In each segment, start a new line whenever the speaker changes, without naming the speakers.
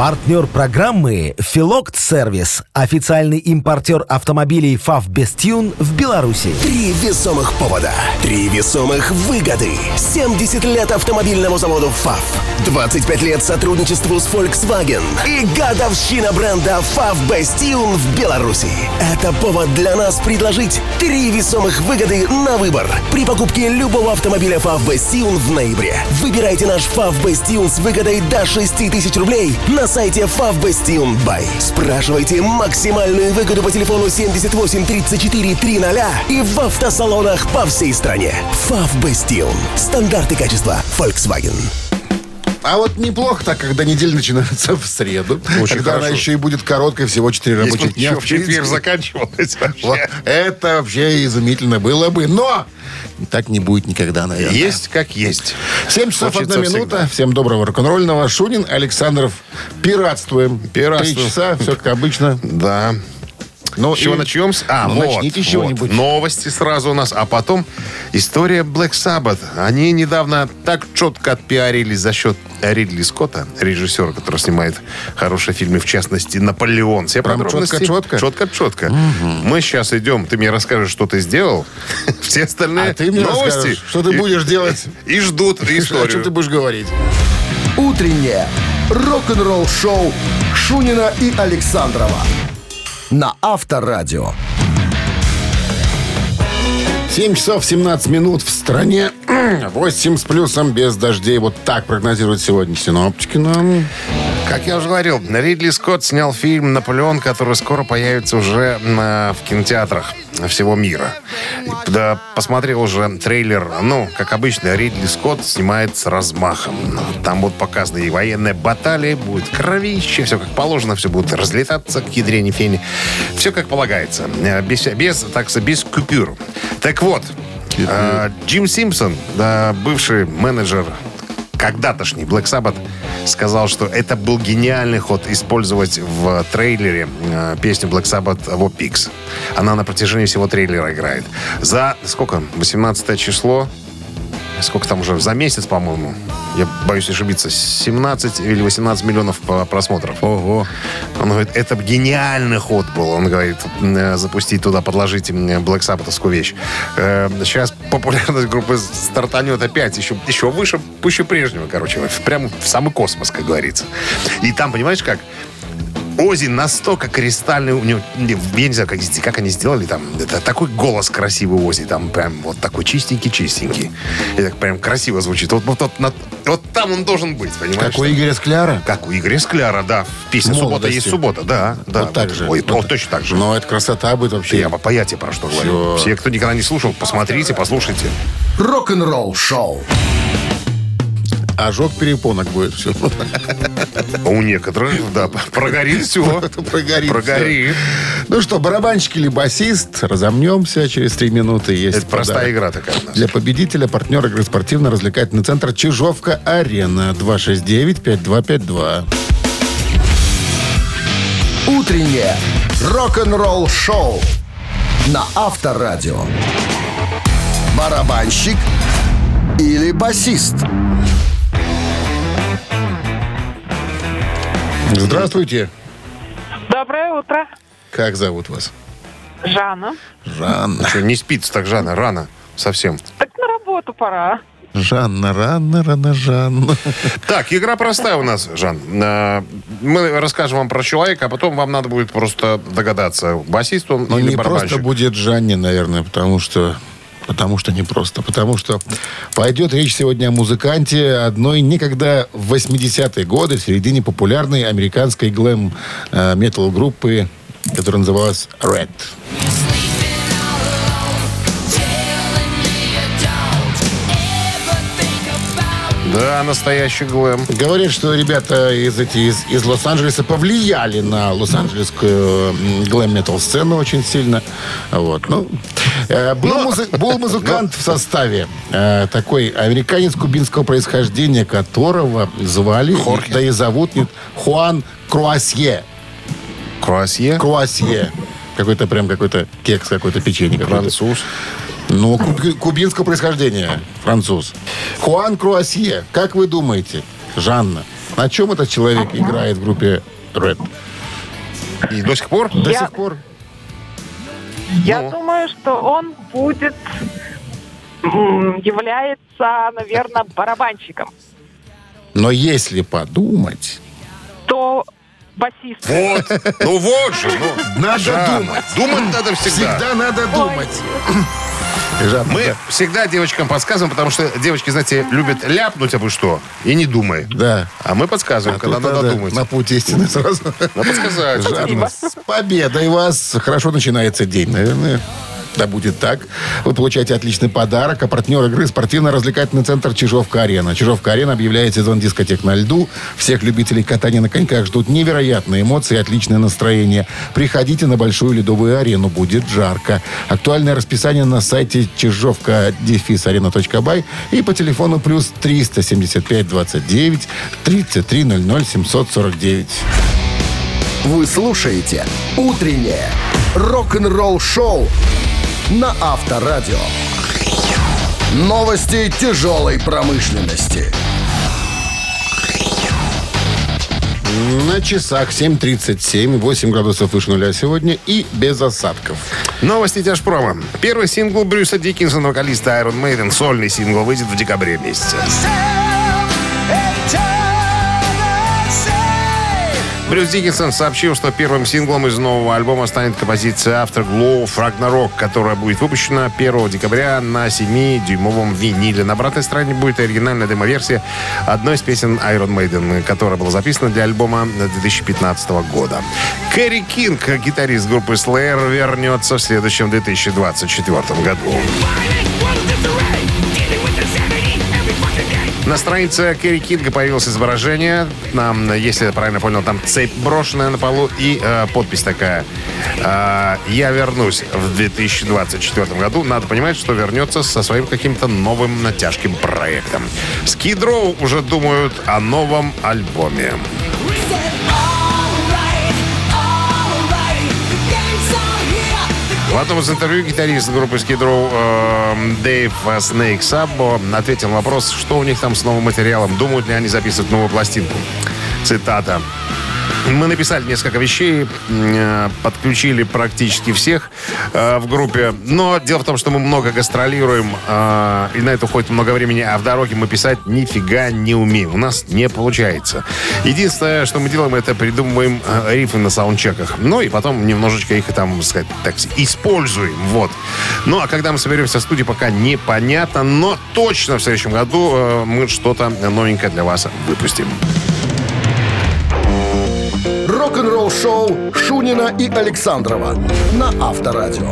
Партнер программы «Филокт Сервис». Официальный импортер автомобилей ФАВ «Бестюн» в Беларуси.
Три весомых повода. Три весомых выгоды. 70 лет автомобильному заводу ФАВ. 25 лет сотрудничеству с Volkswagen. И годовщина бренда ФАВ «Бестюн» в Беларуси. Это повод для нас предложить три весомых выгоды на выбор. При покупке любого автомобиля ФАВ «Бестюн» в ноябре. Выбирайте наш ФАВ «Бестюн» с выгодой до 6 тысяч рублей на сайте Favbestion Buy. Спрашивайте максимальную выгоду по телефону 78 34 300 и в автосалонах по всей стране. Favbestion. Стандарты качества Volkswagen.
А вот неплохо так, когда неделя начинается в среду.
Очень
когда она
хорошо.
еще и будет короткой, всего 4
Если
рабочих дня.
в четверг заканчивалось
Вот,
вообще.
это вообще изумительно было бы. Но так не будет никогда, наверное.
Есть как есть.
7 часов
Хочется
1 минута.
всегда.
Всем доброго рок-н-ролльного. Шунин, Александров. Пиратствуем.
Пиратствуем.
Три часа, все как обычно.
Да.
Ну,
С чего
и-
начнем? С- А,
Ну,
вот,
начните с
вот.
чего-нибудь.
Новости сразу у нас, а потом история Black Sabbath. Они недавно так четко отпиарились за счет Ридли Скотта, режиссера, который снимает хорошие фильмы, в частности, «Наполеон». Все
Прям
подробности.
чётко-чётко?
Четко-четко. Мы сейчас идем, ты мне расскажешь, что ты сделал. Все остальные
А ты мне
новости.
что ты
и-
будешь делать.
И ждут
О чем ты
историю.
будешь говорить?
«Утреннее рок-н-ролл-шоу» Шунина и Александрова на Авторадио.
7 часов 17 минут в стране. 8 с плюсом без дождей. Вот так прогнозируют сегодня синоптики нам.
Как я уже говорил, Ридли Скотт снял фильм «Наполеон», который скоро появится уже на- в кинотеатрах всего мира. Да, посмотрел уже трейлер. Ну, как обычно, Ридли Скотт снимает с размахом. Там будут показаны и военные баталии, будет кровище, все как положено, все будет разлетаться к ядрене фени. Все как полагается. Э, Без, без, так без купюр. Так вот, э, Джим Симпсон, бывший менеджер когда-тошний Black Sabbath сказал, что это был гениальный ход использовать в трейлере э, песню Black Sabbath «War Pigs». Она на протяжении всего трейлера играет. За, сколько, 18 число, сколько там уже, за месяц, по-моему, я боюсь ошибиться, 17 или 18 миллионов просмотров.
Ого.
Он говорит, это гениальный ход был. Он говорит, э, запустить туда, подложить мне Black Sabbath'овскую вещь. Э, Сейчас популярность группы стартанет опять еще, еще выше, пуще прежнего, короче. Прямо в самый космос, как говорится. И там, понимаешь, как? Ози настолько кристальный, у него, не, я не знаю, как, как они сделали там, это такой голос красивый Ози, там прям вот такой чистенький-чистенький. И так прям красиво звучит. Вот, вот, вот, на- вот там он должен быть, понимаешь?
Как у Игоря Скляра.
Как у Игоря Скляра, да. В песне «Суббота есть суббота», да. да.
Вот так же.
Ой,
Вот
точно так же.
Но это красота будет вообще.
Я, по- я тебе про что говорю. Все, кто никогда не слушал, посмотрите, послушайте.
Рок-н-ролл-шоу.
Ожог перепонок будет все.
У некоторых, да, прогорит все.
Прогорит.
Прогорит.
Ну что, барабанщик или басист? Разомнемся через три минуты. Есть
Это простая игра такая у нас.
Для победителя партнер игры спортивно-развлекательный центр Чижовка-Арена. 269-5252.
«Утреннее рок-н-ролл-шоу» на Авторадио. Барабанщик или басист?
Здравствуйте.
Доброе утро,
Как зовут вас?
Жанна.
Жанна.
Что, не спится так рано, рано совсем.
Так на работу пора.
Жанна, рано, рано, Жанна.
Так, игра простая у нас, Жан. А, Мы расскажем вам про человека, а потом вам надо будет просто догадаться, басист он
Но
или
не
барабанщик.
просто будет Жанне, наверное, потому что... Потому что не просто. Потому что пойдет речь сегодня о музыканте одной некогда в 80-е годы, в середине популярной американской глэм-метал группы, которая называлась Red.
Да, настоящий глэм.
Говорят, что ребята из, эти, из, из Лос-Анджелеса повлияли на лос-анджелесскую глэм-метал сцену очень сильно. Вот. Ну, э, был, музы- был музыкант в составе. э, такой американец кубинского происхождения, которого звали,
Хорхе.
да и зовут нет, Хуан Круасье.
Круасье.
Круасье. Какой-то прям какой-то кекс, какой-то печенье.
Француз.
Ну, куб- кубинского происхождения, француз. Хуан Круасье, как вы думаете, Жанна, на чем этот человек играет в группе Red?
И до сих пор?
До
Я-
сих пор?
Я
Ну.
думаю, что он будет является, наверное, барабанщиком.
Но если подумать...
То басист.
Вот. Ну вот же. ну.
Надо
Жанна,
думать.
Думать надо всегда.
Всегда надо думать. Жанна,
Мы
да.
всегда девочкам подсказываем, потому что девочки, знаете, любят ляпнуть обо что и не думай.
Да.
А мы подсказываем,
А
когда
тут
надо
надо
думать.
На путь истины сразу.
Надо подсказать.
Жанна, с победой вас. Хорошо начинается день, наверное. Да будет так. Вы получаете отличный подарок. А партнер игры спортивно-развлекательный центр «Чижовка-арена». «Чижовка-арена» объявляет сезон дискотек на льду. Всех любителей катания на коньках ждут невероятные эмоции и отличное настроение. Приходите на большую ледовую арену. Будет жарко. Актуальное расписание на сайте чижовка-арена.бай и по телефону плюс 375 29 33 00 749.
Вы слушаете «Утреннее рок-н-ролл-шоу» на Авторадио. Новости тяжелой промышленности.
На часах 7.37, 8 градусов выше нуля сегодня и без осадков.
Новости тяжпрома. Первый сингл Брюса Диккинсона, вокалиста Iron Maiden, сольный сингл, выйдет в декабре месяце. Брюс Диккинсон сообщил, что первым синглом из нового альбома станет композиция Afterglow Ragnarok, которая будет выпущена 1 декабря на 7-дюймовом виниле. На обратной стороне будет оригинальная демо-версия одной из песен Iron Maiden, которая была записана для альбома 2015 года. Кэрри Кинг, гитарист группы Slayer, вернется в следующем 2024 году. На странице Керри Кинга появилось изображение. Нам, если я правильно понял, там цепь брошенная на полу и э, подпись такая. Э, «Я вернусь в 2024 году». Надо понимать, что вернется со своим каким-то новым натяжким проектом. Row уже думают о новом альбоме. В одном из интервью гитарист группы Skid Row э, Дэйв Снейк Саббо ответил на вопрос, что у них там с новым материалом, думают ли они записывать новую пластинку. Цитата. Мы написали несколько вещей, э, подключили практически всех э, в группе. Но дело в том, что мы много гастролируем, э, и на это уходит много времени, а в дороге мы писать нифига не умеем. У нас не получается. Единственное, что мы делаем, это придумываем рифы на саундчеках. Ну и потом немножечко их там, сказать, так, используем. Вот. Ну а когда мы соберемся в студии, пока непонятно, но точно в следующем году мы что-то новенькое для вас выпустим.
Рок-н-ролл-шоу Шунина и Александрова на Авторадио.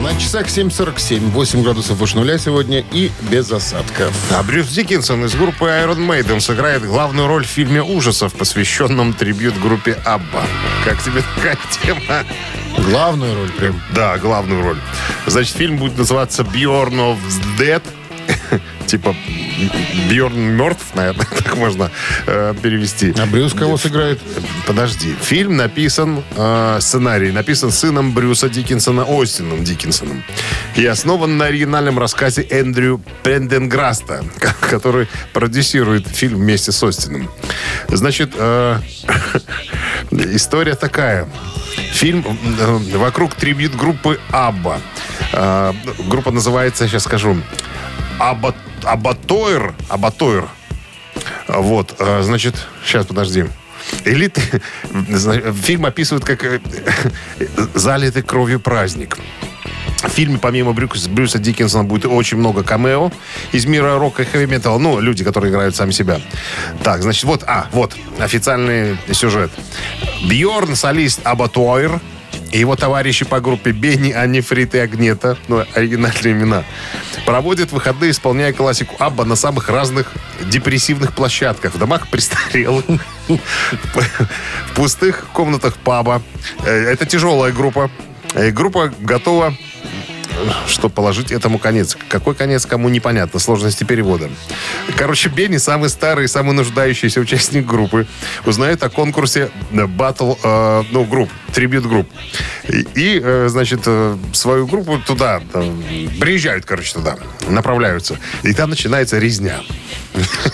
На часах 7.47, 8 градусов выше нуля сегодня и без осадков.
А Брюс Диккинсон из группы Iron Maiden сыграет главную роль в фильме ужасов, посвященном трибют группе Абба. Как тебе такая тема?
Главную роль прям.
Да, главную роль. Значит, фильм будет называться Bjorn of Dead. Типа Бьорн мертв, наверное, так можно э, перевести.
А Брюс кого сыграет?
Подожди. Фильм написан, э, сценарий написан сыном Брюса Диккинсона, Остином Диккинсоном. И основан на оригинальном рассказе Эндрю Пенденграста, который продюсирует фильм вместе с Остином. Значит, э, история такая. Фильм э, вокруг трибют группы Абба. Э, группа называется, сейчас скажу, Абба, Абатойр. Абатойр. Вот, э, значит, сейчас, подожди. Элит, фильм описывает как э, залитый кровью праздник. В фильме помимо Брюса, Брюса Диккенсона будет очень много камео из мира рока и хэви металла. Ну, люди, которые играют сами себя. Так, значит, вот, а, вот, официальный сюжет. Бьорн, солист Абатуайр, и его товарищи по группе Бенни, Анифрит и Агнета, ну, оригинальные имена, проводят выходные, исполняя классику Абба на самых разных депрессивных площадках. В домах престарелых, в пустых комнатах паба. Э, Это тяжелая группа. И группа готова что положить этому конец. Какой конец, кому непонятно. Сложности перевода. Короче, Бенни, самый старый, самый нуждающийся участник группы, узнает о конкурсе Battle, э, ну, групп, трибют групп. И, и, э, значит, э, свою группу туда, там, приезжают, короче, туда, направляются. И там начинается резня.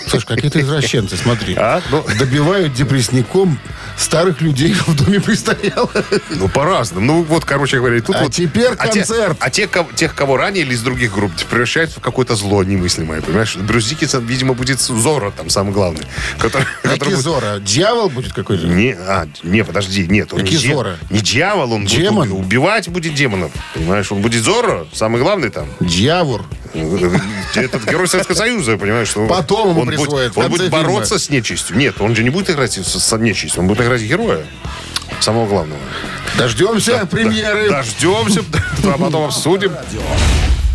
Слушай, какие-то извращенцы, смотри.
А? Ну.
Добивают депрессником старых людей в доме престарелых.
Ну, по-разному. Ну, вот, короче говоря, тут
А
вот...
теперь
А те-
концерт.
А, те, кого- тех, кого ранили из других групп, превращают в какое-то зло немыслимое, понимаешь? Брюс Диккенсон, видимо, будет Зоро там самый главный. Который, который будет-
Зора? Дьявол будет какой-то?
Не, а, не, подожди, нет. Он
Какие
не, дья- Не дьявол, он будет
Демон?
уби- убивать будет демонов. Понимаешь, он будет Зоро, самый главный там.
Дьявор.
Этот герой Советского Союза, понимаешь? Что
Потом
он
присвоят,
будет, он будет
фильма.
бороться с нечистью. Нет, он же не будет играть с, с нечистью, он будет играть героя. Самого главного.
Дождемся премьеры.
Дождемся, а потом обсудим.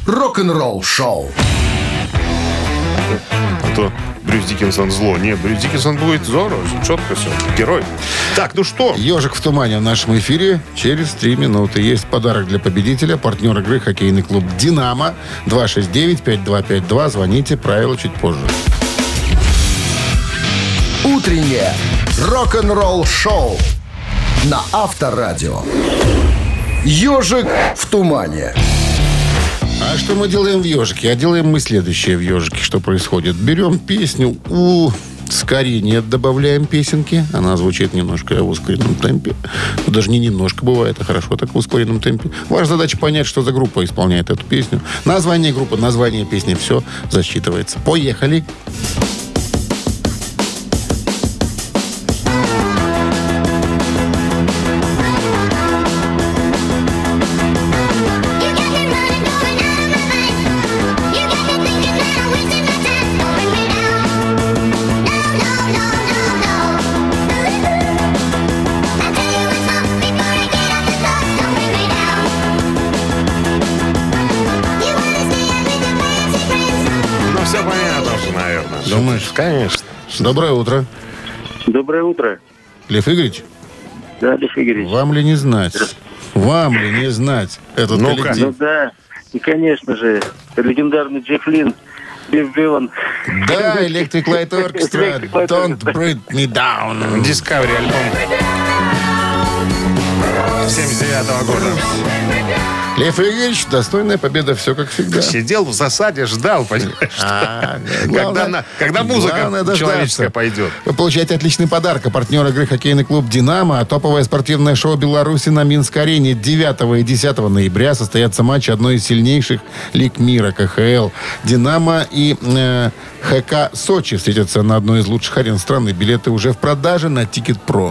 Рок-н-ролл шоу.
А то Брюс Диккенсон зло. Не, Брюс Диккенсон будет Зоро. Четко все. Герой. Так, ну что?
Ежик в тумане в нашем эфире через три минуты. Есть подарок для победителя. Партнер игры хоккейный клуб «Динамо». 269-5252. Звоните. Правила чуть позже.
Утреннее рок-н-ролл шоу на Авторадио. Ежик в тумане.
А что мы делаем в «Ежике»? А делаем мы следующее в «Ежике». Что происходит? Берем песню у Скорее добавляем песенки. Она звучит немножко в ускоренном темпе. Ну, Даже не немножко бывает, а хорошо так в ускоренном темпе. Ваша задача понять, что за группа исполняет эту песню. Название группы, название песни, все засчитывается. Поехали.
You
Доброе утро.
Доброе утро.
Лев Игоревич,
Да, Лев Игоревич.
вам ли не знать? Вам ли не знать этот
Ну-ка.
коллектив?
Ну да, и конечно же, легендарный Джефф Лин, Бив Дилан.
Да, Electric Light Orchestra, Don't. Bring Me Down.
Discovery альбом. 79 года.
Лев Игоревич, достойная победа, все как всегда.
Сидел в засаде, ждал, понимаешь?
А,
Когда,
главное-
на- когда музыка человеческая пойдет.
Вы получаете отличный подарок. А партнер игры хоккейный клуб «Динамо». А топовое спортивное шоу Беларуси на Минск-арене 9 и 10 ноября состоятся матчи одной из сильнейших лиг мира КХЛ. «Динамо» и э, ХК «Сочи» встретятся на одной из лучших арен страны. Билеты уже в продаже на Ticketpro.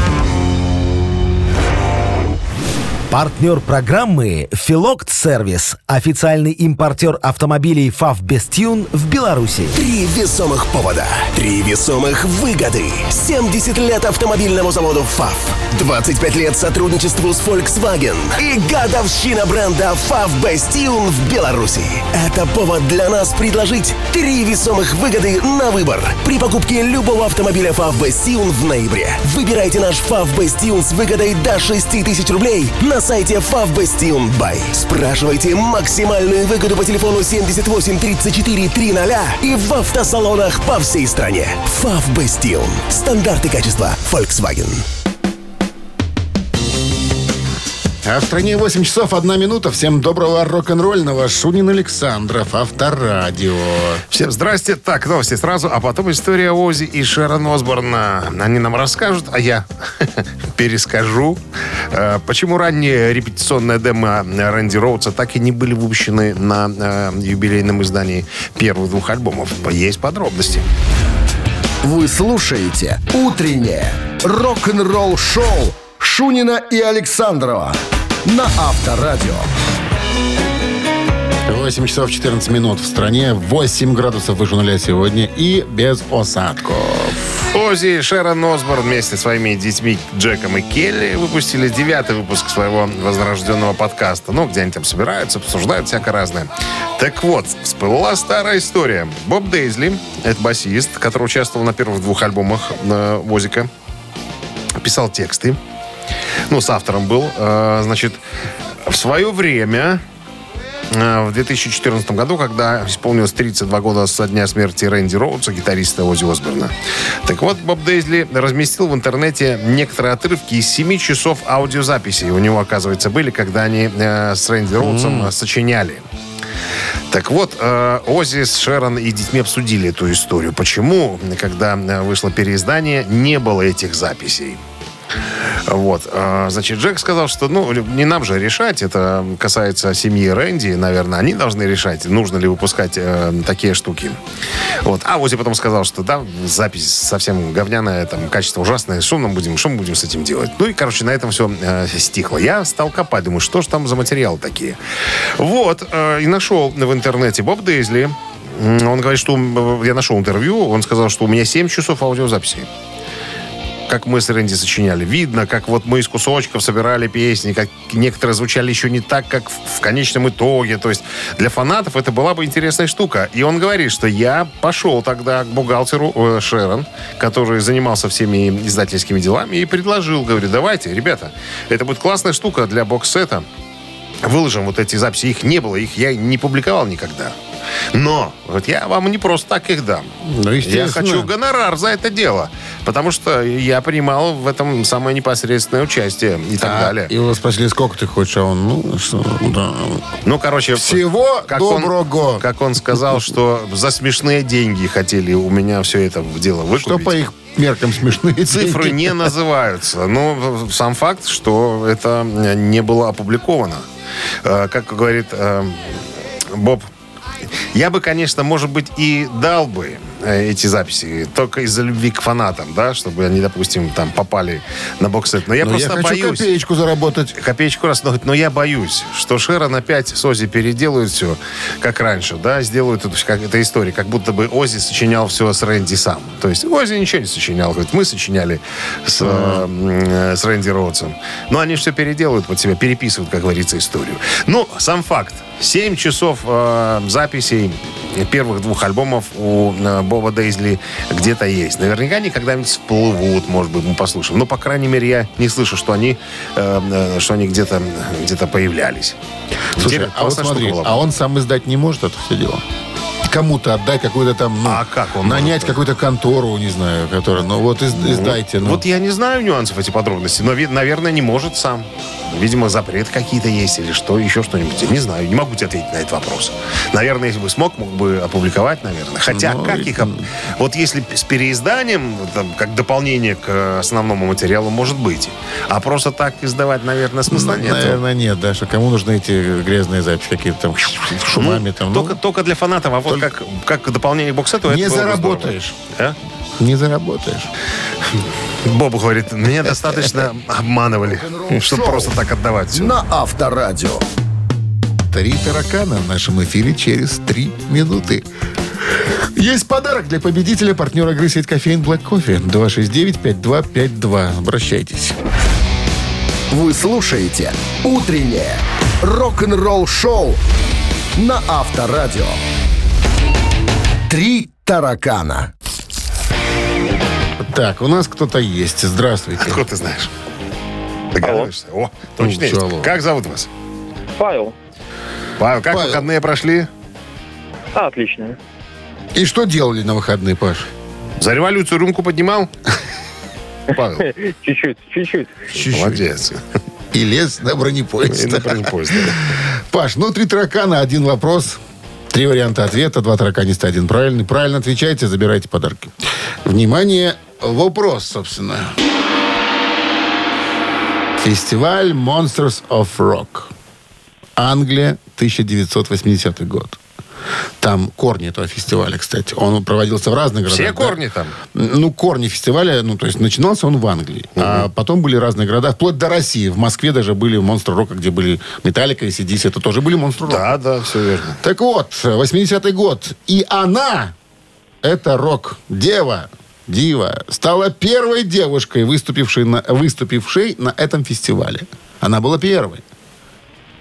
Партнер программы «Филокт Сервис». Официальный импортер автомобилей «ФАВ Бестюн» в Беларуси.
Три весомых повода. Три весомых выгоды. 70 лет автомобильному заводу ФАВ. 25 лет сотрудничеству с Volkswagen. И годовщина бренда ФАВ Бестиун в Беларуси. Это повод для нас предложить три весомых выгоды на выбор. При покупке любого автомобиля ФАВ Бестиун в ноябре. Выбирайте наш ФАВ Бестиун с выгодой до 6 тысяч рублей на сайте Бай. Спрашивайте максимальную выгоду по телефону 78 34 300 и в автосалонах по всей стране. Бестиун. Стандарты качества Volkswagen.
А в стране 8 часов 1 минута. Всем доброго рок-н-ролльного. Шунин Александров, Авторадио.
Всем здрасте. Так, новости сразу, а потом история Ози и Шерон Осборна. Они нам расскажут, а я перескажу, э, почему ранние репетиционные демо Рэнди Роудса так и не были выпущены на э, юбилейном издании первых двух альбомов. Есть подробности.
Вы слушаете «Утреннее рок-н-ролл шоу» Шунина и Александрова на Авторадио.
8 часов 14 минут в стране, 8 градусов выше нуля сегодня и без осадков.
Ози и Шерон Осборн вместе со своими детьми Джеком и Келли выпустили девятый выпуск своего возрожденного подкаста. Ну, где они там собираются, обсуждают всякое разное. Так вот, всплыла старая история. Боб Дейзли, это басист, который участвовал на первых двух альбомах э, Озика, писал тексты. Ну, с автором был. Э, значит, в свое время, э, в 2014 году, когда исполнилось 32 года со дня смерти Рэнди Роудса, гитариста Ози Осборна. Так вот, Боб Дейзли разместил в интернете некоторые отрывки из 7 часов аудиозаписей. У него, оказывается, были, когда они э, с Рэнди Роудсом э, сочиняли. Так вот, э, Ози с Шерон и детьми обсудили эту историю. Почему, когда э, вышло переиздание, не было этих записей? Вот. э, Значит, Джек сказал, что ну, не нам же решать. Это касается семьи Рэнди, наверное. Они должны решать, нужно ли выпускать э, такие штуки. Вот. А Ози потом сказал, что да, запись совсем говняная, там, качество ужасное. Что мы будем, что мы будем с этим делать? Ну и, короче, на этом все стихло. Я стал копать, думаю, что же там за материалы такие. Вот. э, и нашел в интернете Боб Дейзли. Он говорит, что я нашел интервью, он сказал, что у меня 7 часов аудиозаписи как мы с Рэнди сочиняли. Видно, как вот мы из кусочков собирали песни, как некоторые звучали еще не так, как в, конечном итоге. То есть для фанатов это была бы интересная штука. И он говорит, что я пошел тогда к бухгалтеру э, Шерон, который занимался всеми издательскими делами, и предложил, говорит, давайте, ребята, это будет классная штука для бокс-сета. Выложим вот эти записи. Их не было, их я не публиковал никогда. Но вот я вам не просто так их дам.
Ну,
Я хочу гонорар за это дело. Потому что я принимал в этом самое непосредственное участие и так
А,
далее.
Его спросили, сколько ты хочешь, а он, ну, что, да.
Ну, короче...
Всего
он-
доброго.
как он сказал, что за смешные деньги хотели у меня все это в дело выкупить.
Что по их меркам смешные
Цифры
деньги.
не называются. Но сам факт, что это не было опубликовано. Э, Как говорит э, Боб, я бы, конечно, может быть, и дал бы э, эти записи только из-за любви к фанатам, да, чтобы они, допустим, там попали на боксет. Но я
Но я
просто
хочу
боюсь.
копеечку заработать.
Копеечку раз, но, но я боюсь, что Шерон опять с Ози переделают все, как раньше, да, сделают эту, как эта история, как будто бы Ози сочинял все с Рэнди сам. То есть Ози ничего не сочинял, говорит, мы сочиняли с, э, м, с Рэнди Роудсом. Но они все переделают под себя, переписывают, как говорится, историю. Ну, сам факт. 7 часов э, записей первых двух альбомов у э, Боба Дейзли где-то есть. Наверняка они когда-нибудь всплывут, может быть, мы послушаем. Но, по крайней мере, я не слышу, что они, э, э, что они где-то где появлялись.
Слушай,
Теперь
а вот
классная
смотри, а он сам издать не может это все дело? Кому-то отдай какую-то там, ну,
А как он
нанять какую-то контору, не знаю, которая, ну вот из- издайте, ну.
Вот я не знаю нюансов, эти подробности, но, наверное, не может сам. Видимо, запрет какие-то есть или что, еще что-нибудь. Я не знаю, не могу тебе ответить на этот вопрос. Наверное, если бы смог, мог бы опубликовать, наверное. Хотя,
Ну,
как их... Вот если с переизданием, там, как дополнение к э, основному материалу, может быть. А просто так издавать, наверное, смысла нет.
Наверное, нет, да, что кому нужны эти грязные записи какие-то там шумами там. ну,
Только, только для фанатов, а вот как, как дополнение к боксету... это
не заработаешь.
здорово.
Не заработаешь.
Боб говорит, меня достаточно обманывали, чтобы просто так отдавать все.
На Авторадио.
Три таракана в нашем эфире через три минуты. Есть подарок для победителя, партнера игры сеть кофеин Black Coffee. 269-5252. Обращайтесь.
Вы слушаете «Утреннее рок-н-ролл-шоу» на Авторадио. Три таракана.
Так, у нас кто-то есть. Здравствуйте.
Откуда ты знаешь? Догадываешься? О, точно есть.
алло.
Как зовут вас?
Павел.
Павел, как
Павел.
выходные прошли?
А, отлично.
И что делали на выходные, Паш?
За революцию рюмку поднимал? Павел,
Чуть-чуть, чуть-чуть.
молодец.
И лез на бронепоезд.
И на бронепоезд, да.
Паш, ну три таракана, один вопрос. Три варианта ответа, два тараканиста, один правильный. Правильно отвечайте, забирайте подарки. Внимание, вопрос, собственно. Фестиваль Monsters of Rock. Англия, 1980 год. Там корни этого фестиваля, кстати. Он проводился в разных городах.
Все
да?
корни там?
Ну, корни фестиваля, ну, то есть начинался он в Англии. А потом были разные города, вплоть до России. В Москве даже были монстры рока, где были Металлика и CDC. Это тоже были монстры рока.
Да, да, все верно.
Так вот, 80-й год. И она, это рок-дева, дива, стала первой девушкой, выступившей на, выступившей на этом фестивале. Она была первой.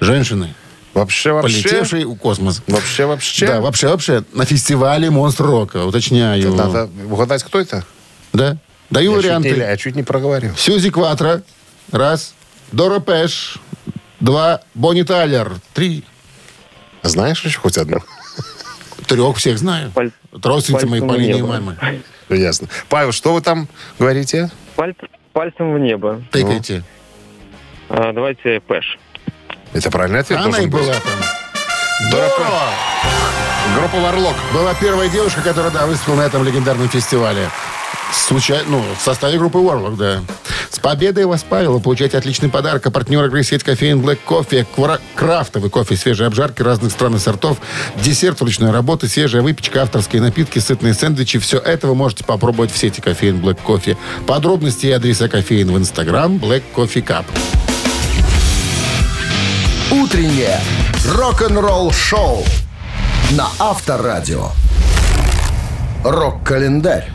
Женщиной.
Вообще, вообще.
полетевший в космос.
Вообще, вообще.
Да, вообще, вообще. На фестивале «Монстр рока». Уточняю.
Надо угадать, кто это?
Да. Даю
Я чуть, не,
варианты.
я чуть не проговорил.
Сьюзи Кватро. Раз. Дора Пэш. Два. Бонни Тайлер. Три.
Знаешь еще хоть одну?
Трех всех знаю.
Паль-
родственницы моей
пальцем
по линии мамы.
Ясно. Павел, что вы там говорите?
Паль- пальцем в небо.
Тыкайте.
А, давайте Пэш.
Это правильный ответ
Она и
быть.
была там.
Дора Группа Варлок.
Была первая девушка, которая, да, выступила на этом легендарном фестивале. Случайно, ну, в составе группы Warlock, да. С победой вас, Павел! Получаете отличный подарок. А партнер игры сеть кофеин Black Coffee. Квара- Крафтовый кофе, свежие обжарки разных стран и сортов. Десерт ручной работы, свежая выпечка, авторские напитки, сытные сэндвичи. Все это вы можете попробовать в сети кофеин Black Coffee. Подробности и адреса кофеин в Инстаграм Black Coffee Cup.
Утреннее рок-н-ролл-шоу на Авторадио. Рок-календарь.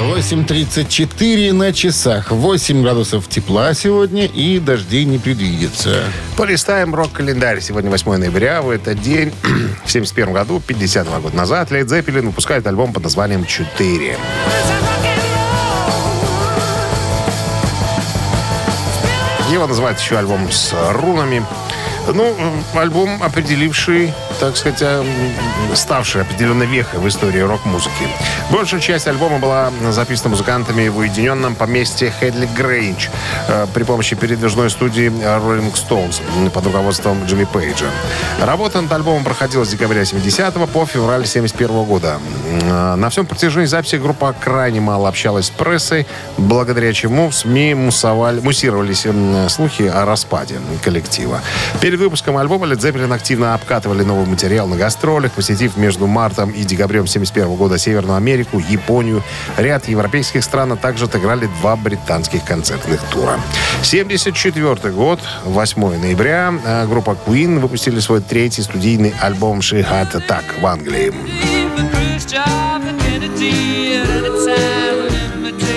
8.34 на часах. 8 градусов тепла сегодня и дождей не предвидится.
Полистаем рок-календарь. Сегодня 8 ноября. В этот день, в 71 году, 52 года назад, Лейд Зеппелин выпускает альбом под названием «Четыре». Его называют еще альбом с рунами. Ну, альбом, определивший, так сказать, э, ставший определенной вехой в истории рок-музыки. Большая часть альбома была записана музыкантами в уединенном поместье Хедли Грейндж э, при помощи передвижной студии Rolling Stones под руководством Джимми Пейджа. Работа над альбомом проходила с декабря 70 по февраль 71 года. Э, На всем протяжении записи группа крайне мало общалась с прессой, благодаря чему в СМИ муссовали- муссировались слухи о распаде коллектива. Перед выпуском альбома Led Zeppelin активно обкатывали новый материал на гастролях, посетив между мартом и декабрем 71 года Северную Америку, Японию, ряд европейских стран, а также отыграли два британских концертных тура. 74 год, 8 ноября, э, группа Queen выпустили свой третий студийный альбом «She Had Attack» в Англии.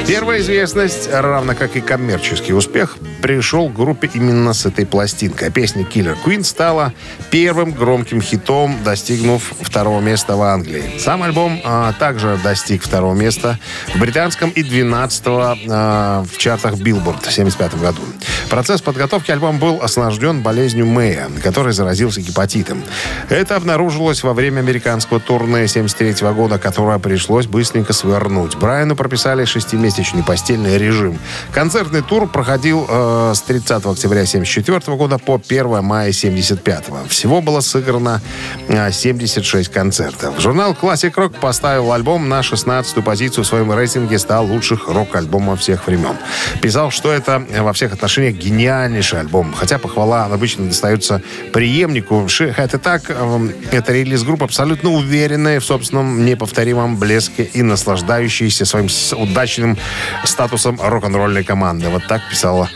Первая известность, равно как и коммерческий успех, пришел к группе именно с этой пластинкой. Песня «Killer Queen» стала первым громким хитом, достигнув второго места в Англии. Сам альбом а, также достиг второго места в британском и 12 в чартах Billboard в 1975 году. Процесс подготовки альбома был осложнен болезнью Мэя, который заразился гепатитом. Это обнаружилось во время американского турне 73 года, которое пришлось быстренько свернуть. Брайану прописали шестимесячный постельный режим. Концертный тур проходил э, с 30 октября 74 года по 1 мая 75 Всего было сыграно э, 76 концертов. Журнал Classic Rock поставил альбом на 16-ю позицию в своем рейтинге 100 лучших рок-альбомов всех времен. Писал, что это э, во всех отношениях гениальнейший альбом. Хотя похвала обычно достается преемнику. Had Attack э, это релиз группы абсолютно уверенная в собственном неповторимом блеске и наслаждающаяся своим удачным статусом рок-н-ролльной команды. Вот так писала,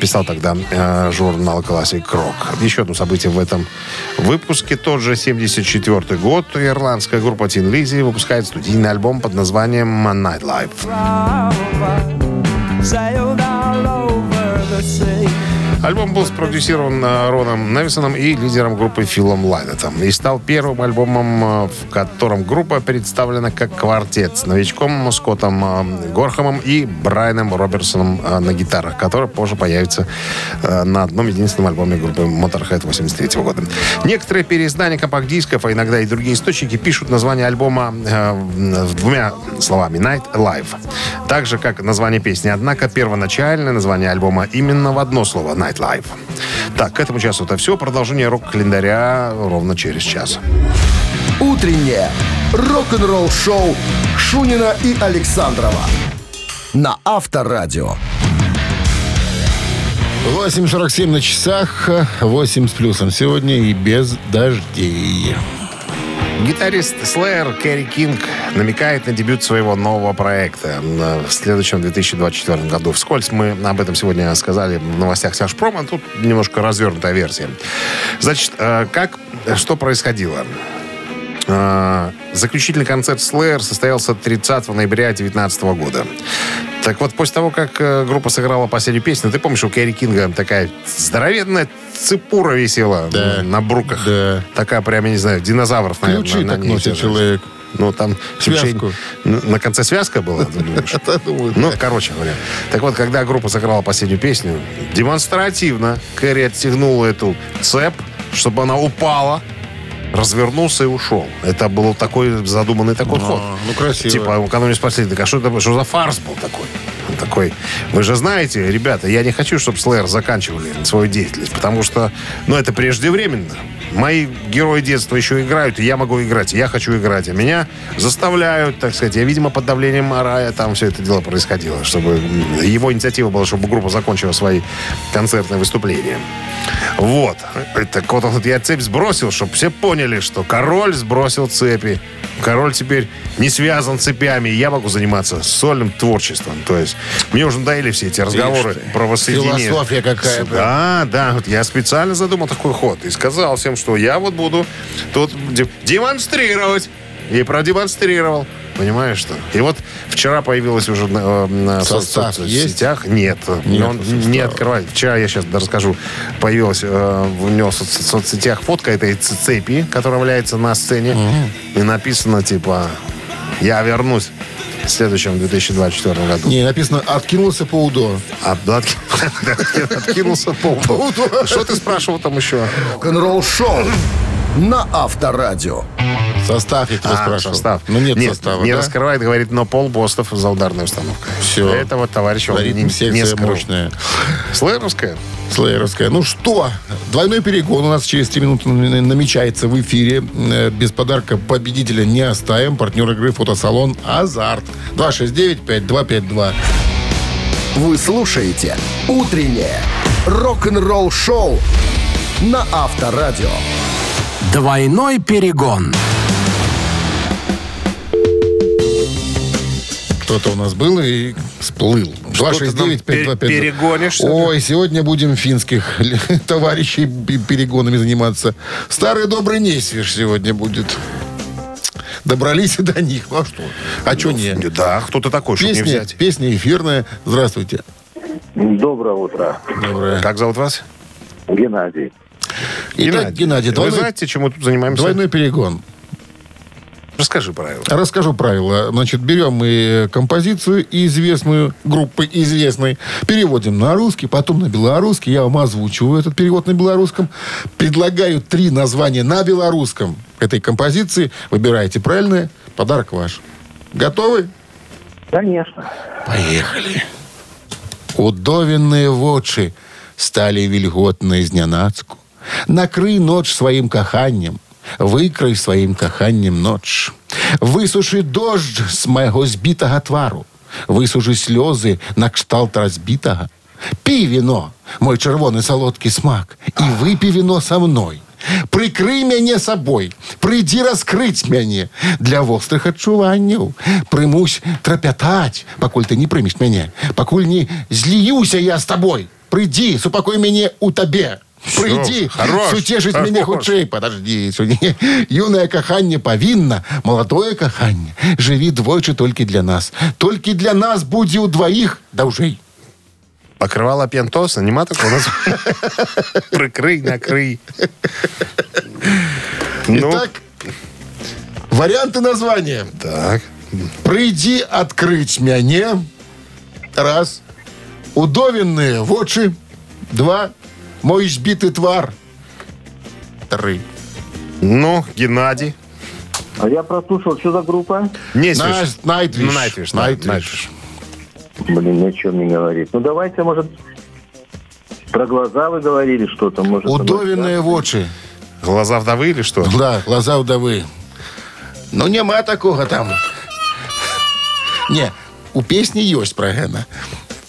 писал тогда э, журнал Classic Rock. Еще одно событие в этом выпуске. Тот же 74 год. Ирландская группа Tin Lizzy выпускает студийный альбом под названием Night Life. Альбом был спродюсирован э, Роном Невисоном и лидером группы Филом Лайнетом. И стал первым альбомом, э, в котором группа представлена как квартет с новичком Скоттом э, Горхамом и Брайаном Робертсоном на гитарах, который позже появится на одном единственном альбоме группы Motorhead 83 года. Некоторые переиздания компакт-дисков, а иногда и другие источники пишут название альбома э, двумя словами «Night Live». Так же, как название песни. Однако первоначальное название альбома именно в одно слово «Night Live». Так, к этому часу это все. Продолжение рок-календаря ровно через час.
Утреннее рок-н-ролл-шоу Шунина и Александрова на Авторадио.
8.47 на часах, 8 с плюсом сегодня и без дождей.
Гитарист Slayer Кэрри Кинг намекает на дебют своего нового проекта э, в следующем 2024 году. Вскользь мы об этом сегодня сказали в новостях Сашпрома. Тут немножко развернутая версия. Значит, э, как, что происходило? Э, Заключительный концерт Slayer состоялся 30 ноября 2019 года. Так вот, после того, как э, группа сыграла последнюю песню, ты помнишь, у Кэрри Кинга такая здоровенная цепура висела
Да.
на бруках?
Да.
Такая прям, я не знаю, динозавров, наверное,
Ключи
на
так
ней
носит человек.
Ну, там
Связку.
ключей- На на конце связка была, ты думаешь? Ну, короче говоря. Так вот, когда группа сыграла последнюю песню, демонстративно Кэрри оттягнула эту цепь, чтобы она упала, развернулся и ушел. Это был такой задуманный такой ход.
ну, красиво.
Типа, экономия спросили, так а что, это, что за фарс был такой? Такой, вы же знаете, ребята, я не хочу, чтобы Slayer заканчивали свою деятельность, потому что, ну, это преждевременно. Мои герои детства еще играют, и я могу играть, я хочу играть. А меня заставляют, так сказать, я, видимо, под давлением Арая там все это дело происходило, чтобы его инициатива была, чтобы группа закончила свои концертные выступления. Вот. Так вот, вот я цепь сбросил, чтобы все поняли, что король сбросил цепи. Король теперь не связан цепями, я могу заниматься сольным творчеством. То есть мне уже надоели все эти разговоры
Видишь
про воссоединение.
философия какая-то.
Да, да. Вот я специально задумал такой ход и сказал всем, что я вот буду тут де- демонстрировать. И продемонстрировал. Понимаешь что? И вот вчера появилась уже на, э, на со-
Состав
со-
есть?
сетях. Нет,
Нет
он
состава.
не открывает. Вчера я сейчас расскажу. Появилась э, в него в соц- соцсетях фотка этой цепи, которая валяется на сцене. И написано типа «Я вернусь в следующем 2024 году».
Не, написано «откинулся по УДО».
А, да, отки- откинулся пол. Что ты спрашивал там еще?
Рок-н-ролл шоу на Авторадио.
Состав я тебя
А,
спрашивал.
состав.
Ну нет,
Нет,
состава,
Не
да?
раскрывает, говорит, но Пол Бостов за ударной установкой.
Всё.
Это вот товарищ он не, скрыл.
мощная.
Слэеровская?
Слееровская. Ну что, двойной перегон у нас через 3 минуты намечается в эфире. Э, Без подарка победителя не оставим. Партнер игры фотосалон «Азарт». 269-5252.
Вы слушаете «Утреннее рок-н-ролл шоу» на Авторадио.
Двойной перегон.
Кто-то у нас был и сплыл.
Что ты нам
269-5252.
пер- перегонишь, что ли?
Ой, сегодня будем финских товарищей пе- перегонами заниматься. Старый добрый Несвиш сегодня будет. Добрались и до них. Ну а что? А что не?
Да, кто ты такой, чтобы не
Песня,
взять?
песня эфирная. Здравствуйте.
Доброе утро,
Доброе.
Как зовут вас?
Геннадий.
Итак, Геннадий,
Вы
двойной,
знаете, чем мы тут занимаемся?
двойной перегон.
Расскажи правила.
Расскажу правила. Значит, берем мы композицию известную, группы известной, переводим на русский, потом на белорусский. Я вам озвучиваю этот перевод на белорусском. Предлагаю три названия на белорусском этой композиции. Выбираете правильное. Подарок ваш. Готовы?
Конечно.
Поехали. Удовенные вочы стали вільготныя знянацку. Накрый ноч сваім каханнем, выкрай сваім каханнем ноч. Высушы дождж з майго збітага твару, высушы слёзы на кшталт разбітага. Пі віно, мой чырвоны салодкі смак, і выпі віно са мной. Прыкрый мяне сабой, прыйдзі раскрыць мяне для вострых адчуванняў. Прымусь трапятаць, пакуль ты не прымеш мяне, пакуль не зліюся я з табой. Прыйдзі, супакой мяне у табе. Прыйдзі,
хорош,
суцешыць мяне
хорош.
хутчэй, подожди. Юнае каханне павінна, маладое каханне. Жыві двойчы толькі для нас. Толькі для нас будзе ў дваіх даўжэй.
Покрывало пентоса, нема такого названия? Прикрый, накрый. Ну,
Итак, варианты названия.
так.
Прыйдзі адкрыць мяне. Раз. Удовенныя вочы. Два. Мой збіты твар. Тры.
Ну, Геннадий.
А я прослушал, что за группа?
Не
Найтвиш.
Ну, Найтвиш,
Найтвиш.
Блин, ни о чем не говорит. Ну, давайте, может, про глаза вы говорили что-то. Может,
Удовенные вочы.
Глаза вдовы или что?
Да, глаза удавы. Ну, нема такого там. Не, у песні ёсць пра гэта.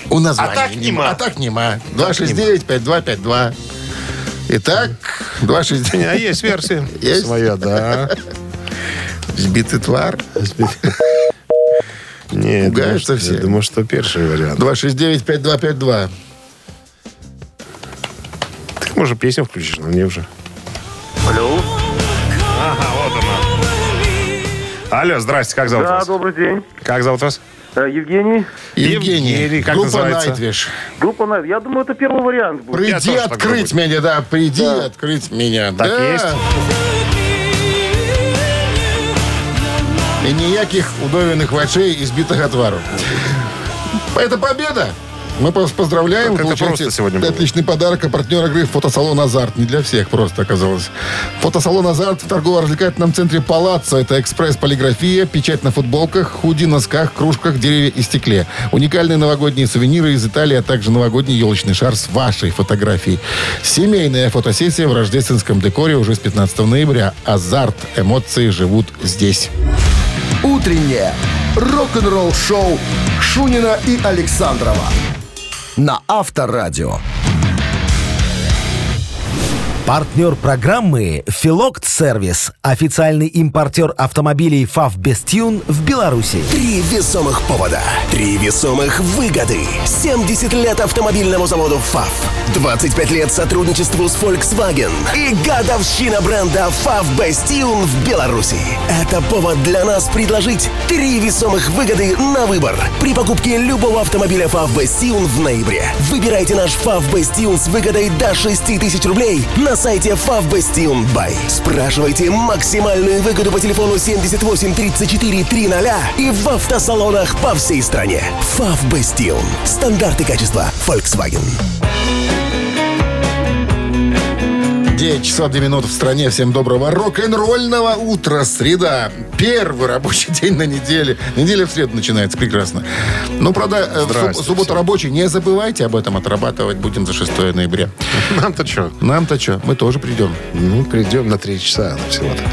У названні.
А так нема.
А так нема. 269-5252. Итак,
У
269.
меня есть версия
Есть?
своя, да.
Збіты твар.
Не, я думаю,
Пугаются
что-
все.
Я думаю, что первый вариант.
269-5252.
Ты, может, песню включишь, но мне уже.
Алло.
Алло, здрасте, как зовут
Да,
вас?
добрый день.
Как зовут вас?
Э, Евгений,
Евгений,
Евгений, как
группа
называется?
Nightwish.
группа Найт. Я думаю, это первый вариант будет.
Я
Приди
так
открыть меня, да, приди открыть меня.
Так
да.
есть.
И ніяких удовенных вачей и сбитых отвару. Это победа. Мы вас поздравляем.
Как это
Получаете
просто сегодня было.
отличный подарок. А партнер игры фотосалон «Азарт». Не для всех просто оказалось. Фотосалон «Азарт» в торгово-развлекательном центре «Палаццо». Это экспресс-полиграфия, печать на футболках, худи, носках, кружках, дереве и стекле. Уникальные новогодние сувениры из Италии, а также новогодний елочный шар с вашей фотографией. Семейная фотосессия в рождественском декоре уже с 15 ноября. «Азарт». Эмоции живут здесь.
Утреннее рок-н-ролл-шоу Шунина и Александрова на Авторадио.
Партнер программы «Филокт Сервис». Официальный импортер автомобилей «ФАВ Бестюн» в Беларуси.
Три весомых повода. Три весомых выгоды. 70 лет автомобильному заводу ФАВ. 25 лет сотрудничеству с Volkswagen. И годовщина бренда ФАВ Бастиун в Беларуси. Это повод для нас предложить три весомых выгоды на выбор. При покупке любого автомобиля ФАВ Бастиун в ноябре. Выбирайте наш ФАВ Бастиун с выгодой до 6 тысяч рублей на сайте Бай. Спрашивайте максимальную выгоду по телефону 78 34 300 и в автосалонах по всей стране. Бастиун. Стандарты качества Volkswagen.
9 часов 2 минуты в стране. Всем доброго рок-н-ролльного утра. Среда. Первый рабочий день на неделе. Неделя в среду начинается. Прекрасно. Ну, правда, э, в суб-
всем.
рабочий. Не забывайте об этом. Отрабатывать будем за 6 ноября.
Нам-то что?
Нам-то что? Мы тоже придем.
Ну, придем на три часа всего-то.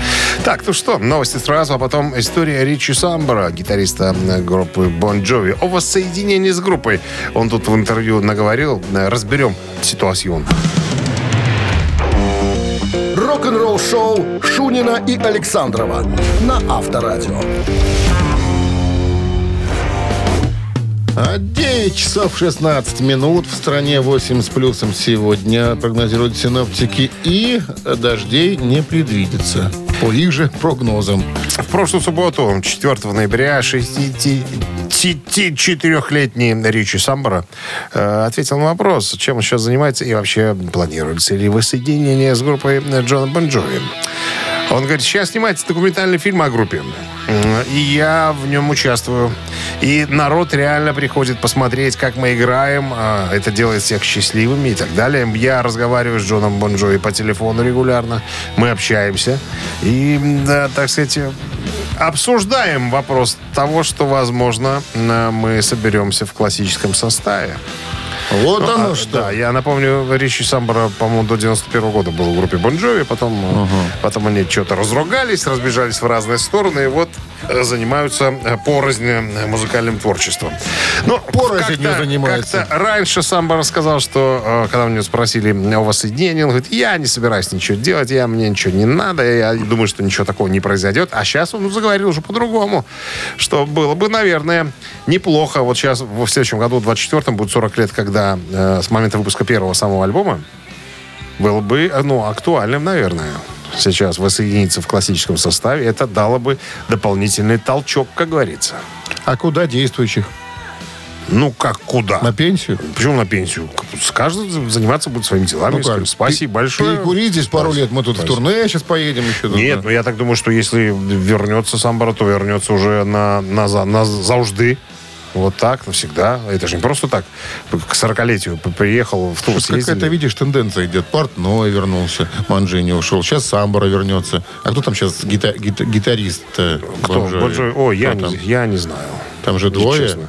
Так, ну что, новости сразу, а потом история Ричи Самбора, гитариста группы Bon Jovi, о воссоединении с группой. Он тут в интервью наговорил. Э, Разберем ситуацию.
Рок-н-ролл-шоу Шунина и Александрова на Авторадио.
А 9 часов 16 минут. В стране 8 с плюсом сегодня прогнозируют синоптики. И дождей не предвидится. По их же прогнозам.
В прошлую субботу, 4 ноября, 64-летний Ричи Самбора э, ответил на вопрос, чем он сейчас занимается и вообще планируется ли воссоединение с группой Джона Бон Джови. Он говорит, сейчас снимается документальный фильм о группе. И я в нем участвую. И народ реально приходит посмотреть, как мы играем. А, Это делает всех счастливыми и так далее. Я разговариваю с Джоном Бон Джови по телефону регулярно. Мы общаемся. И, да, так сказать, обсуждаем вопрос того, что, возможно, мы соберемся в классическом составе.
Вот
Ну,
оно
а,
что.
Да, я напомню, Ричи Самбора, по-моему, до 91 года был в группе Бон Джови, потом, э, потом они что-то разругались, разбежались в разные стороны, и вот занимаются э, порознь э, музыкальным творчеством. Ну,
Порознь
как-то-
занимаются.
Как-то раньше Самбора сказал, что, э, когда у него спросили о воссоединении, он говорит, я не собираюсь ничего делать, я, мне ничего не надо, я думаю, что ничего такого не произойдет. А сейчас он заговорил уже по-другому, что было бы, наверное, неплохо. Вот сейчас, в следующем году, в 24-м, будет 40 лет, когда э, с момента выпуска первого самого альбома, было бы, ну, актуальным, наверное, сейчас воссоединиться в классическом составе. Это дало бы дополнительный толчок, как говорится.
А куда действующих?
Ну, как куда?
На пенсию?
Почему на пенсию? Каждый заниматься будет своими делами.
Ну как?
Спасибо большое.
Перекурить здесь пару лет. Мы тут в
Спасибо.
турне сейчас поедем еще. тут,
Нет, ну я так думаю, что если вернется Самбора, то вернется уже на, на, за- назаўжды. Вот так, навсегда. Это же не просто так. К 40-летию п- приехал в тур
какая-то,
съездили.
видишь, тенденция идет. Портной вернулся, Манжини ушел. Сейчас Самбора вернется. А кто там сейчас гита- гита- гитарист? э,
Кто?
Бон Джови?
Бон Джови? Ой, я
Кто
не,
там?
я не знаю.
Там же двое?
честно.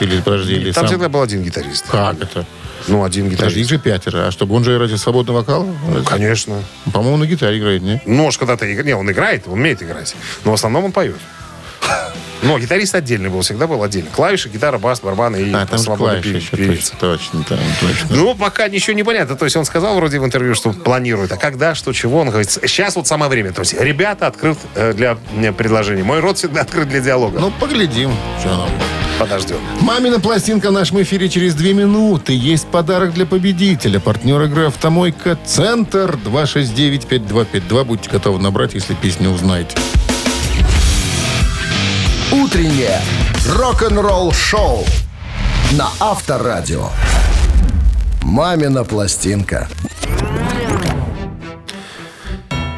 Или, подожди, или
Там
сам?
всегда был один гитарист.
Как это?
Ну, один
Подожди, их
гитарист.
же пятеро. А что, Бон Джови ради свободного вокала?
Конечно.
По-моему, на гитаре играет, не?
Ну, может, когда-то играет. Не, он играет, он умеет играть. Но в основном он поет. Но гитарист отдельный был, всегда был отдельно. Клавиши, гитара, бас, барабаны и
А, там же
свободный
клавиши
пе-
еще.
певец.
Точно, точно, там, точно.
Ну, пока ничего не понятно. То есть он сказал вроде в интервью, что планирует. А когда, что, чего? Он говорит, сейчас вот самое время. То есть ребята открыт э, для э, предложений. Мой рот всегда открыт для диалога.
Ну, поглядим, что нам.
подождем.
Мамина пластинка в нашем эфире через две минуты. Есть подарок для победителя. Партнер игры «Автомойка Центр» 269-5252. Будьте готовы набрать, если песню узнаете.
Утреннее Рок-н-ролл шоу на Авторадио. «Мамина пластинка».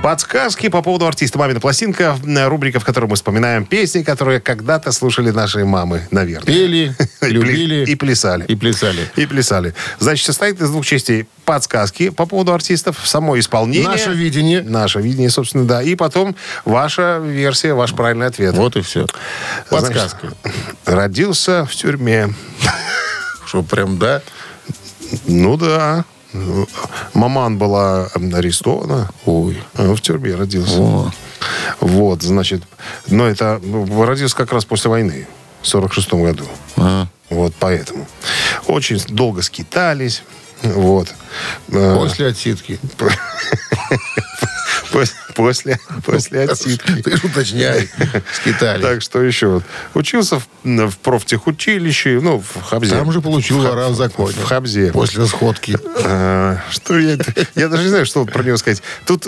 Подсказки по поводу артиста «Мамина пластинка». э, Рубрика, в которой мы вспоминаем песни, которые когда-то слушали наши мамы, наверное.
Пели, любили.
И плясали.
И плясали.
И плясали. Значит, состоит из двух частей. Подсказки по поводу артистов, само исполнение.
Наше видение.
Наше видение, собственно, да. И потом ваша версия, ваш правильный ответ.
Вот и все. Подсказка.
Родился в тюрьме.
Что, прям, да?
Ну да. Маман была арестована. Ой. В тюрьме родился.
О.
Вот, значит. Но это родился как раз после войны. В 46 году.
А.
Вот поэтому. Очень долго скитались. Вот. Э,
После отсидки.
пос- После, после отсидки.
Ты же уточняй. Скитали.
Так, что еще? Учился в, в профтехучилище, ну, в Хабзе.
Там же получил вора в законе.
В Хабзе.
После сходки.
А, Что я... Я даже не знаю, что про него сказать. Тут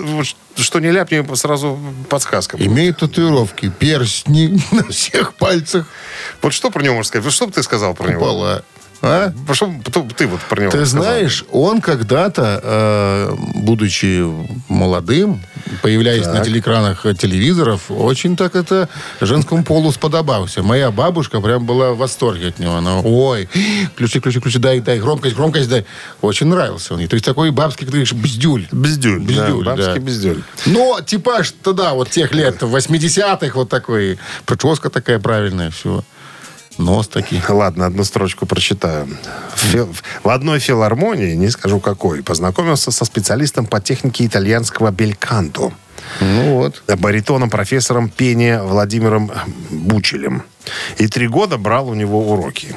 что не ляпни, сразу подсказка.
Имеет татуировки, перстни на всех пальцах.
Вот что про него можно сказать? Вот что бы ты сказал про него?
Купола. А?
Бы ты, вот про него
Ты
сказал?
знаешь, он когда-то, э, будучи молодым, появляясь на телеэкранах телевизоров, очень так это женскому полу сподобался. Моя бабушка прям была в восторге от него. Она, ой, ключи, ключи, ключи, дай, дай, громкость, громкость, дай. Очень нравился он. ей. То есть такой бабский, как ты говоришь, бздюль.
Бездюль.
Бездюль,
да, бабский
да.
бездюль.
Но типаж тогда, вот тех лет, 80-х, вот такой. Прическа такая правильная, все. Нос такие.
Ладно, одну строчку прочитаю. В, фил- в одной филармонии, не скажу какой, познакомился со специалистом по технике итальянского бельканто.
Ну вот.
баритоном, профессором пения Владимиром Бучелем. И три года брал у него уроки.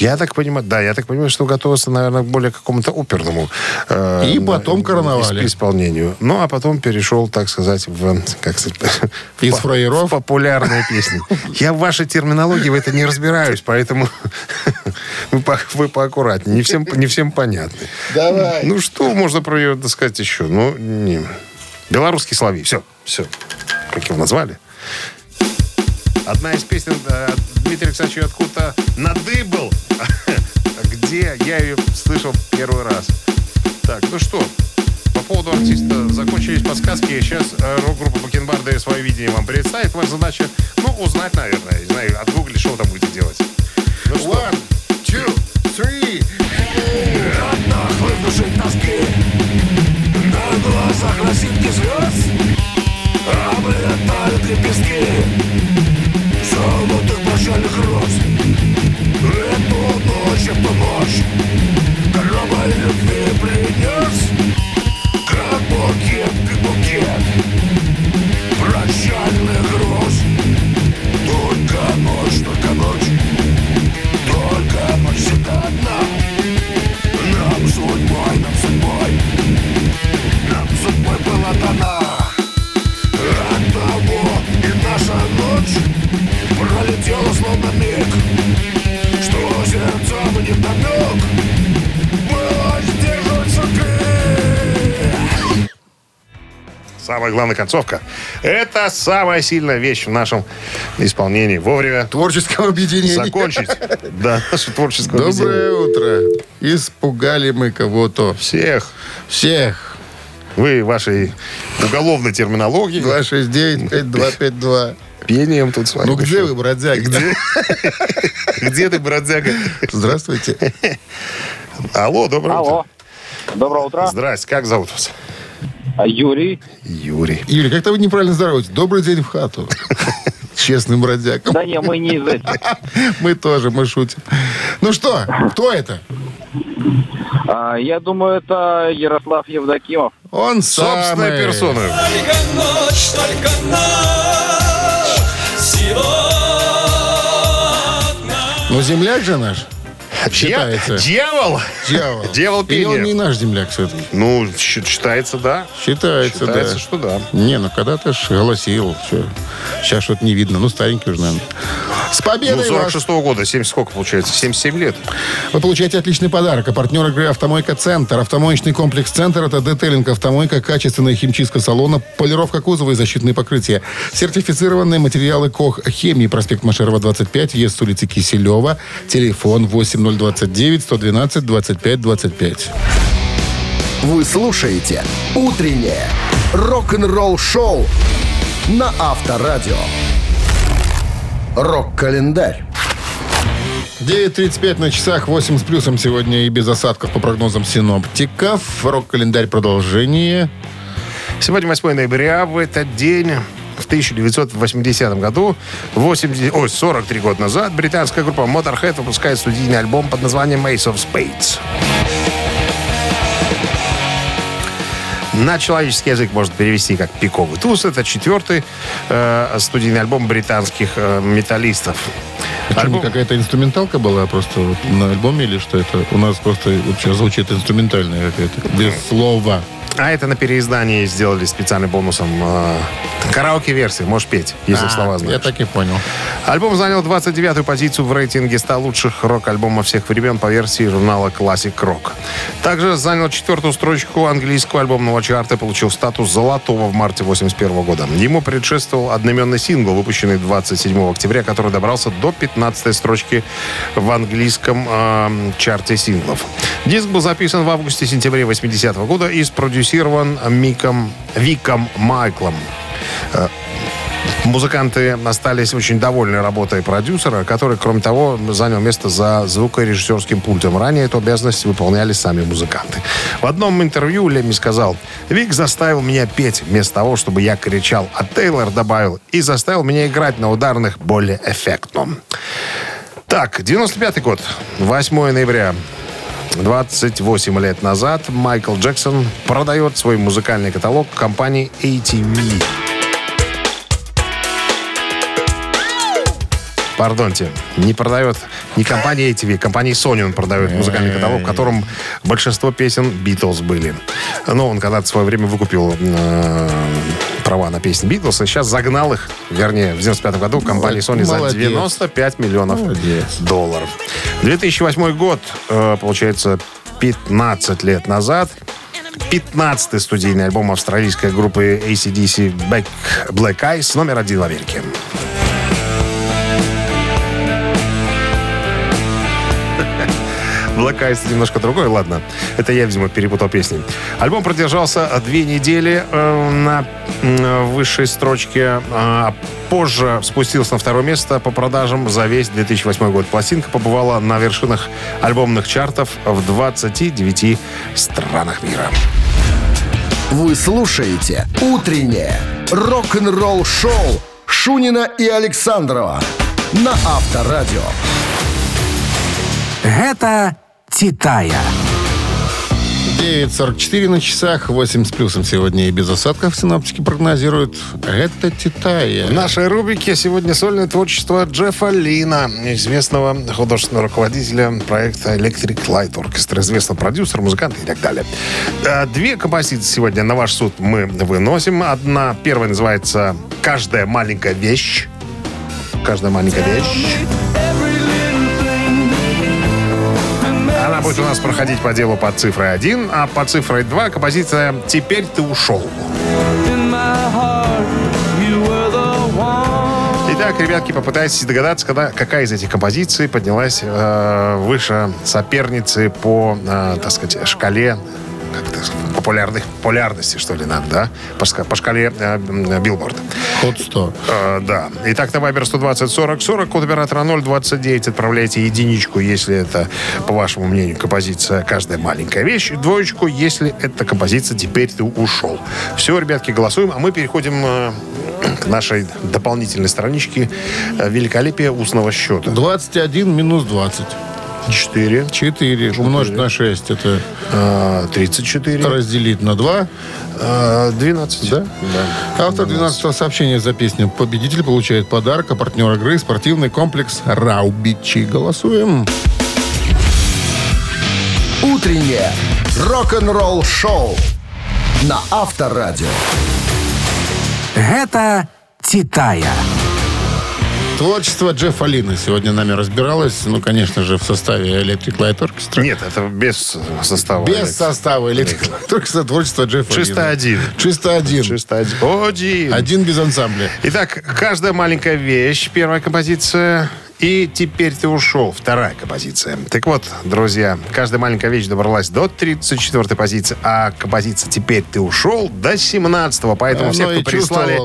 Я так понимаю, да, я так понимаю, что готовился, наверное, к более какому-то оперному э,
И потом
на- исп- исполнению. Ну, а потом перешел, так сказать, в, как сказать,
Из фраеров?
в популярные песни. Я в вашей терминологии в это не разбираюсь, поэтому вы, по- вы поаккуратнее. Не всем, не всем понятно.
Давай.
Ну, что можно про ее сказать еще? Ну, не. Белорусский славей. Все, все. Как его назвали? Одна из песен э, Дмитрия Александровича откуда-то надыбал. Где я ее слышал первый раз. Так, ну что, по поводу артиста закончились подсказки. Сейчас э, рок-группа Бакенбарды свое видение вам представит. Ваша задача, ну, узнать, наверное. Не знаю, отгуглить, что вы там будете делать. Ну что,
One, two, three песчаных роз
самая главная концовка. Это самая сильная вещь в нашем исполнении. Вовремя
Творческого объединения.
закончить. Да, наше творческое
Доброе утро. Испугали мы кого-то.
Всех.
Всех.
Вы вашей уголовной терминологии
269-5252.
пением тут с вами.
Ну где вы, бродяги?
Где? Где ты, бродяга?
Здравствуйте.
Алло, доброе
Алло. Доброе утро.
утро. Здрасте, как зовут вас?
А Юрий.
Юрий.
Юрий, как-то вы неправильно здороваетесь. Добрый день в хату. Честным бродягам.
Да не, мы не из этих.
Мы тоже, мы шутим. Ну что, кто это?
А, я думаю, это Ярослав Евдокимов.
Он
Собственной
самый.
персоной.
Только ночь, только ночь.
Ну, земляк же наш. Считается.
Дьявол?
Дьявол.
Дьявол
Или он не наш земляк все-таки?
Ну, считается, да.
Считается,
Считается,
да.
что да.
Не, ну когда-то ж голосил. Все. Сейчас что-то не видно. Ну, старенький уже, наверное. С
Ну,
победой вас!
46 года. 70 сколько получается? 77 лет.
Вы получаете отличный подарок. А партнер игры «Автомойка Центр». Автомоечный комплекс «Центр» — это детейлинг автомойка, качественная химчистка салона, полировка кузова и защитные покрытия. Сертифицированные материалы КОХ «Хемии». Проспект Машерова, 25, въезд с улицы Киселева. Телефон 8029 112 25 25.
Вы слушаете «Утреннее рок-н-ролл-шоу» на Авторадио. Рок-календарь.
9.35 на часах, 8 с плюсом сегодня и без осадков по прогнозам синоптиков. Рок-календарь продолжение.
Сегодня 8 ноября. В этот день в 1980 году, 80, ой, 43 года назад, британская группа Motorhead выпускает студийный альбом под названием Ace of Spades. На человеческий язык можно перевести как «Пиковый туз». Это четвертый э, студийный альбом британских э, металлистов.
Почему
Альбом-
какая-то инструменталка была просто вот на альбоме или что это? У нас просто вот сейчас звучит инструментальная какая-то, без слова.
А это на переиздании сделали специальным бонусом э, караоке-версии. Можешь петь, если
А,
слова знаешь.
Я так и понял.
Альбом занял 29-ю позицию в рейтинге 100 лучших рок-альбомов всех времен по версии журнала Classic Rock. Также занял четвертую строчку английского альбомного чарта и получил статус золотого в марте 81 года. Ему предшествовал одноименный сингл, выпущенный 27 октября, который добрался до 15 строчки в английском э, чарте синглов. Диск был записан в августе-сентябре 80 года и спродюсирован Миком, Виком Майклом. Музыканты остались очень довольны работой продюсера, который, кроме того, занял место за звукорежиссерским пультом. Ранее эту обязанность выполняли сами музыканты. В одном интервью Лемми сказал, «Вик заставил меня петь вместо того, чтобы я кричал, а Тейлор добавил и заставил меня играть на ударных более эффектно». Так, 95 год, 8 ноября. 28 лет назад Майкл Джексон продает свой музыкальный каталог компании ATV. Пардонте, не продает не компания ATV, компания Sony он продает музыкальный каталог, в котором большинство песен Битлз были. Но он когда-то в свое время выкупил э, права на песни Битлз, и сейчас загнал их, вернее, в 95 году компании Sony за
Молодец.
95 миллионов
Молодец.
долларов. 2008 год, э, получается, 15 лет назад. 15-й студийный альбом австралийской группы ACDC Back Black Eyes номер один в Америке. Black Eyes немножко другой, ладно. Это я, видимо, перепутал песни. Альбом продержался две недели э, на высшей строчке, а позже спустился на второе место по продажам за весь 2008 год. Пластинка побывала на вершинах альбомных чартов в 29 странах мира.
Вы слушаете «Утреннее рок-н-ролл-шоу» Шунина и Александрова на Авторадио.
Гэта Титая.
9.44 на часах, 8 с плюсом сегодня и без осадков синоптики прогнозируют. Это Титая.
В нашей рубрике сегодня сольное творчество Джеффа Лина, известного художественного руководителя проекта Electric Light Orchestra, известного продюсера, музыканта и так далее. Э, Две композиции сегодня на ваш суд мы выносим. Одна, первая называется «Каждая маленькая вещь». Каждая маленькая вещь. Будет у нас проходить по делу под цифрой 1, а под цифрой 2 композиция «Теперь ты ушел». Итак, ребятки, попытайтесь догадаться, когда, какая из этих композиций поднялась э, выше соперницы по, э, так сказать, шкале как это, популярных, популярности, что ли, надо, да? По, по шкале э, Billboard
Hot 100.
Э, да. Итак, на Вайбер 120 40 40, код оператора 029. Отправляйте единичку, если это, по вашему мнению, композиция «Каждая маленькая вещь». Двоечку, если это композиция «Теперь ты ушел». Все, ребятки, голосуем. А мы переходим э, к нашей дополнительной страничке э, «Великолепие устного счета».
21 минус 20.
4.
4 умножить на 6. Это
э, 34.
разделить на 2.
Э, 12.
Да? Автор 12 сообщения за песню «Победитель» получает подарок, а партнер игры – спортивный комплекс «Раубичи». Голосуем.
«Утреннее рок-н-ролл-шоу» на Авторадио.
Гэта Титая.
Творчество Джеффа Лина сегодня нами разбиралось. Ну, конечно же, в составе Electric Light Orchestra.
Нет, это без состава.
Без состава Electric Light Orchestra творчество Джеффа
Чисто
Лина.
один.
Чисто один.
Чисто один. Один.
Один без ансамбля.
Итак, каждая маленькая вещь, первая композиция. И теперь ты ушел, вторая композиция. Так вот, друзья, каждая маленькая вещь добралась до 34-й позиции, а композиция «Теперь ты ушел» до 17-го. Поэтому
Оно
все, кто прислали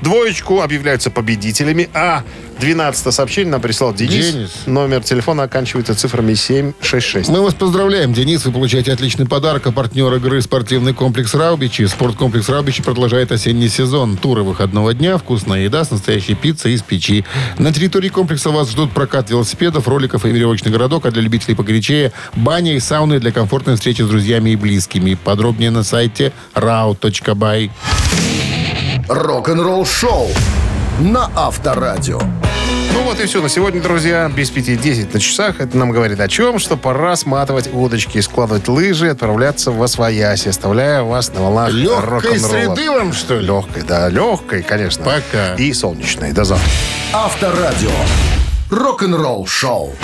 двоечку, объявляются победителями. А 12 сообщение нам прислал Денис.
Денис.
Номер телефона оканчивается цифрами 766.
Мы вас поздравляем, Денис. Вы получаете отличный подарок. А партнер игры спортивный комплекс «Раубичи». Спорткомплекс «Раубичи» продолжает осенний сезон. Туры выходного дня, вкусная еда с настоящей пиццей из печи. На территории комплекса вас ждут прокат велосипедов, роликов и веревочный городок, а для любителей погорячее – баня и сауны для комфортной встречи с друзьями и близкими. Подробнее на сайте rau.by.
Рок-н-ролл шоу на Авторадио.
Ну вот и все на сегодня, друзья. Без пяти десять на часах. Это нам говорит о чем? Что пора сматывать удочки, складывать лыжи отправляться в Освояси, оставляя вас на волнах
Легкой среды вам, что ли?
Легкой, да, легкой, конечно.
Пока.
И солнечной. До завтра.
Авторадио. Рок-н-ролл шоу.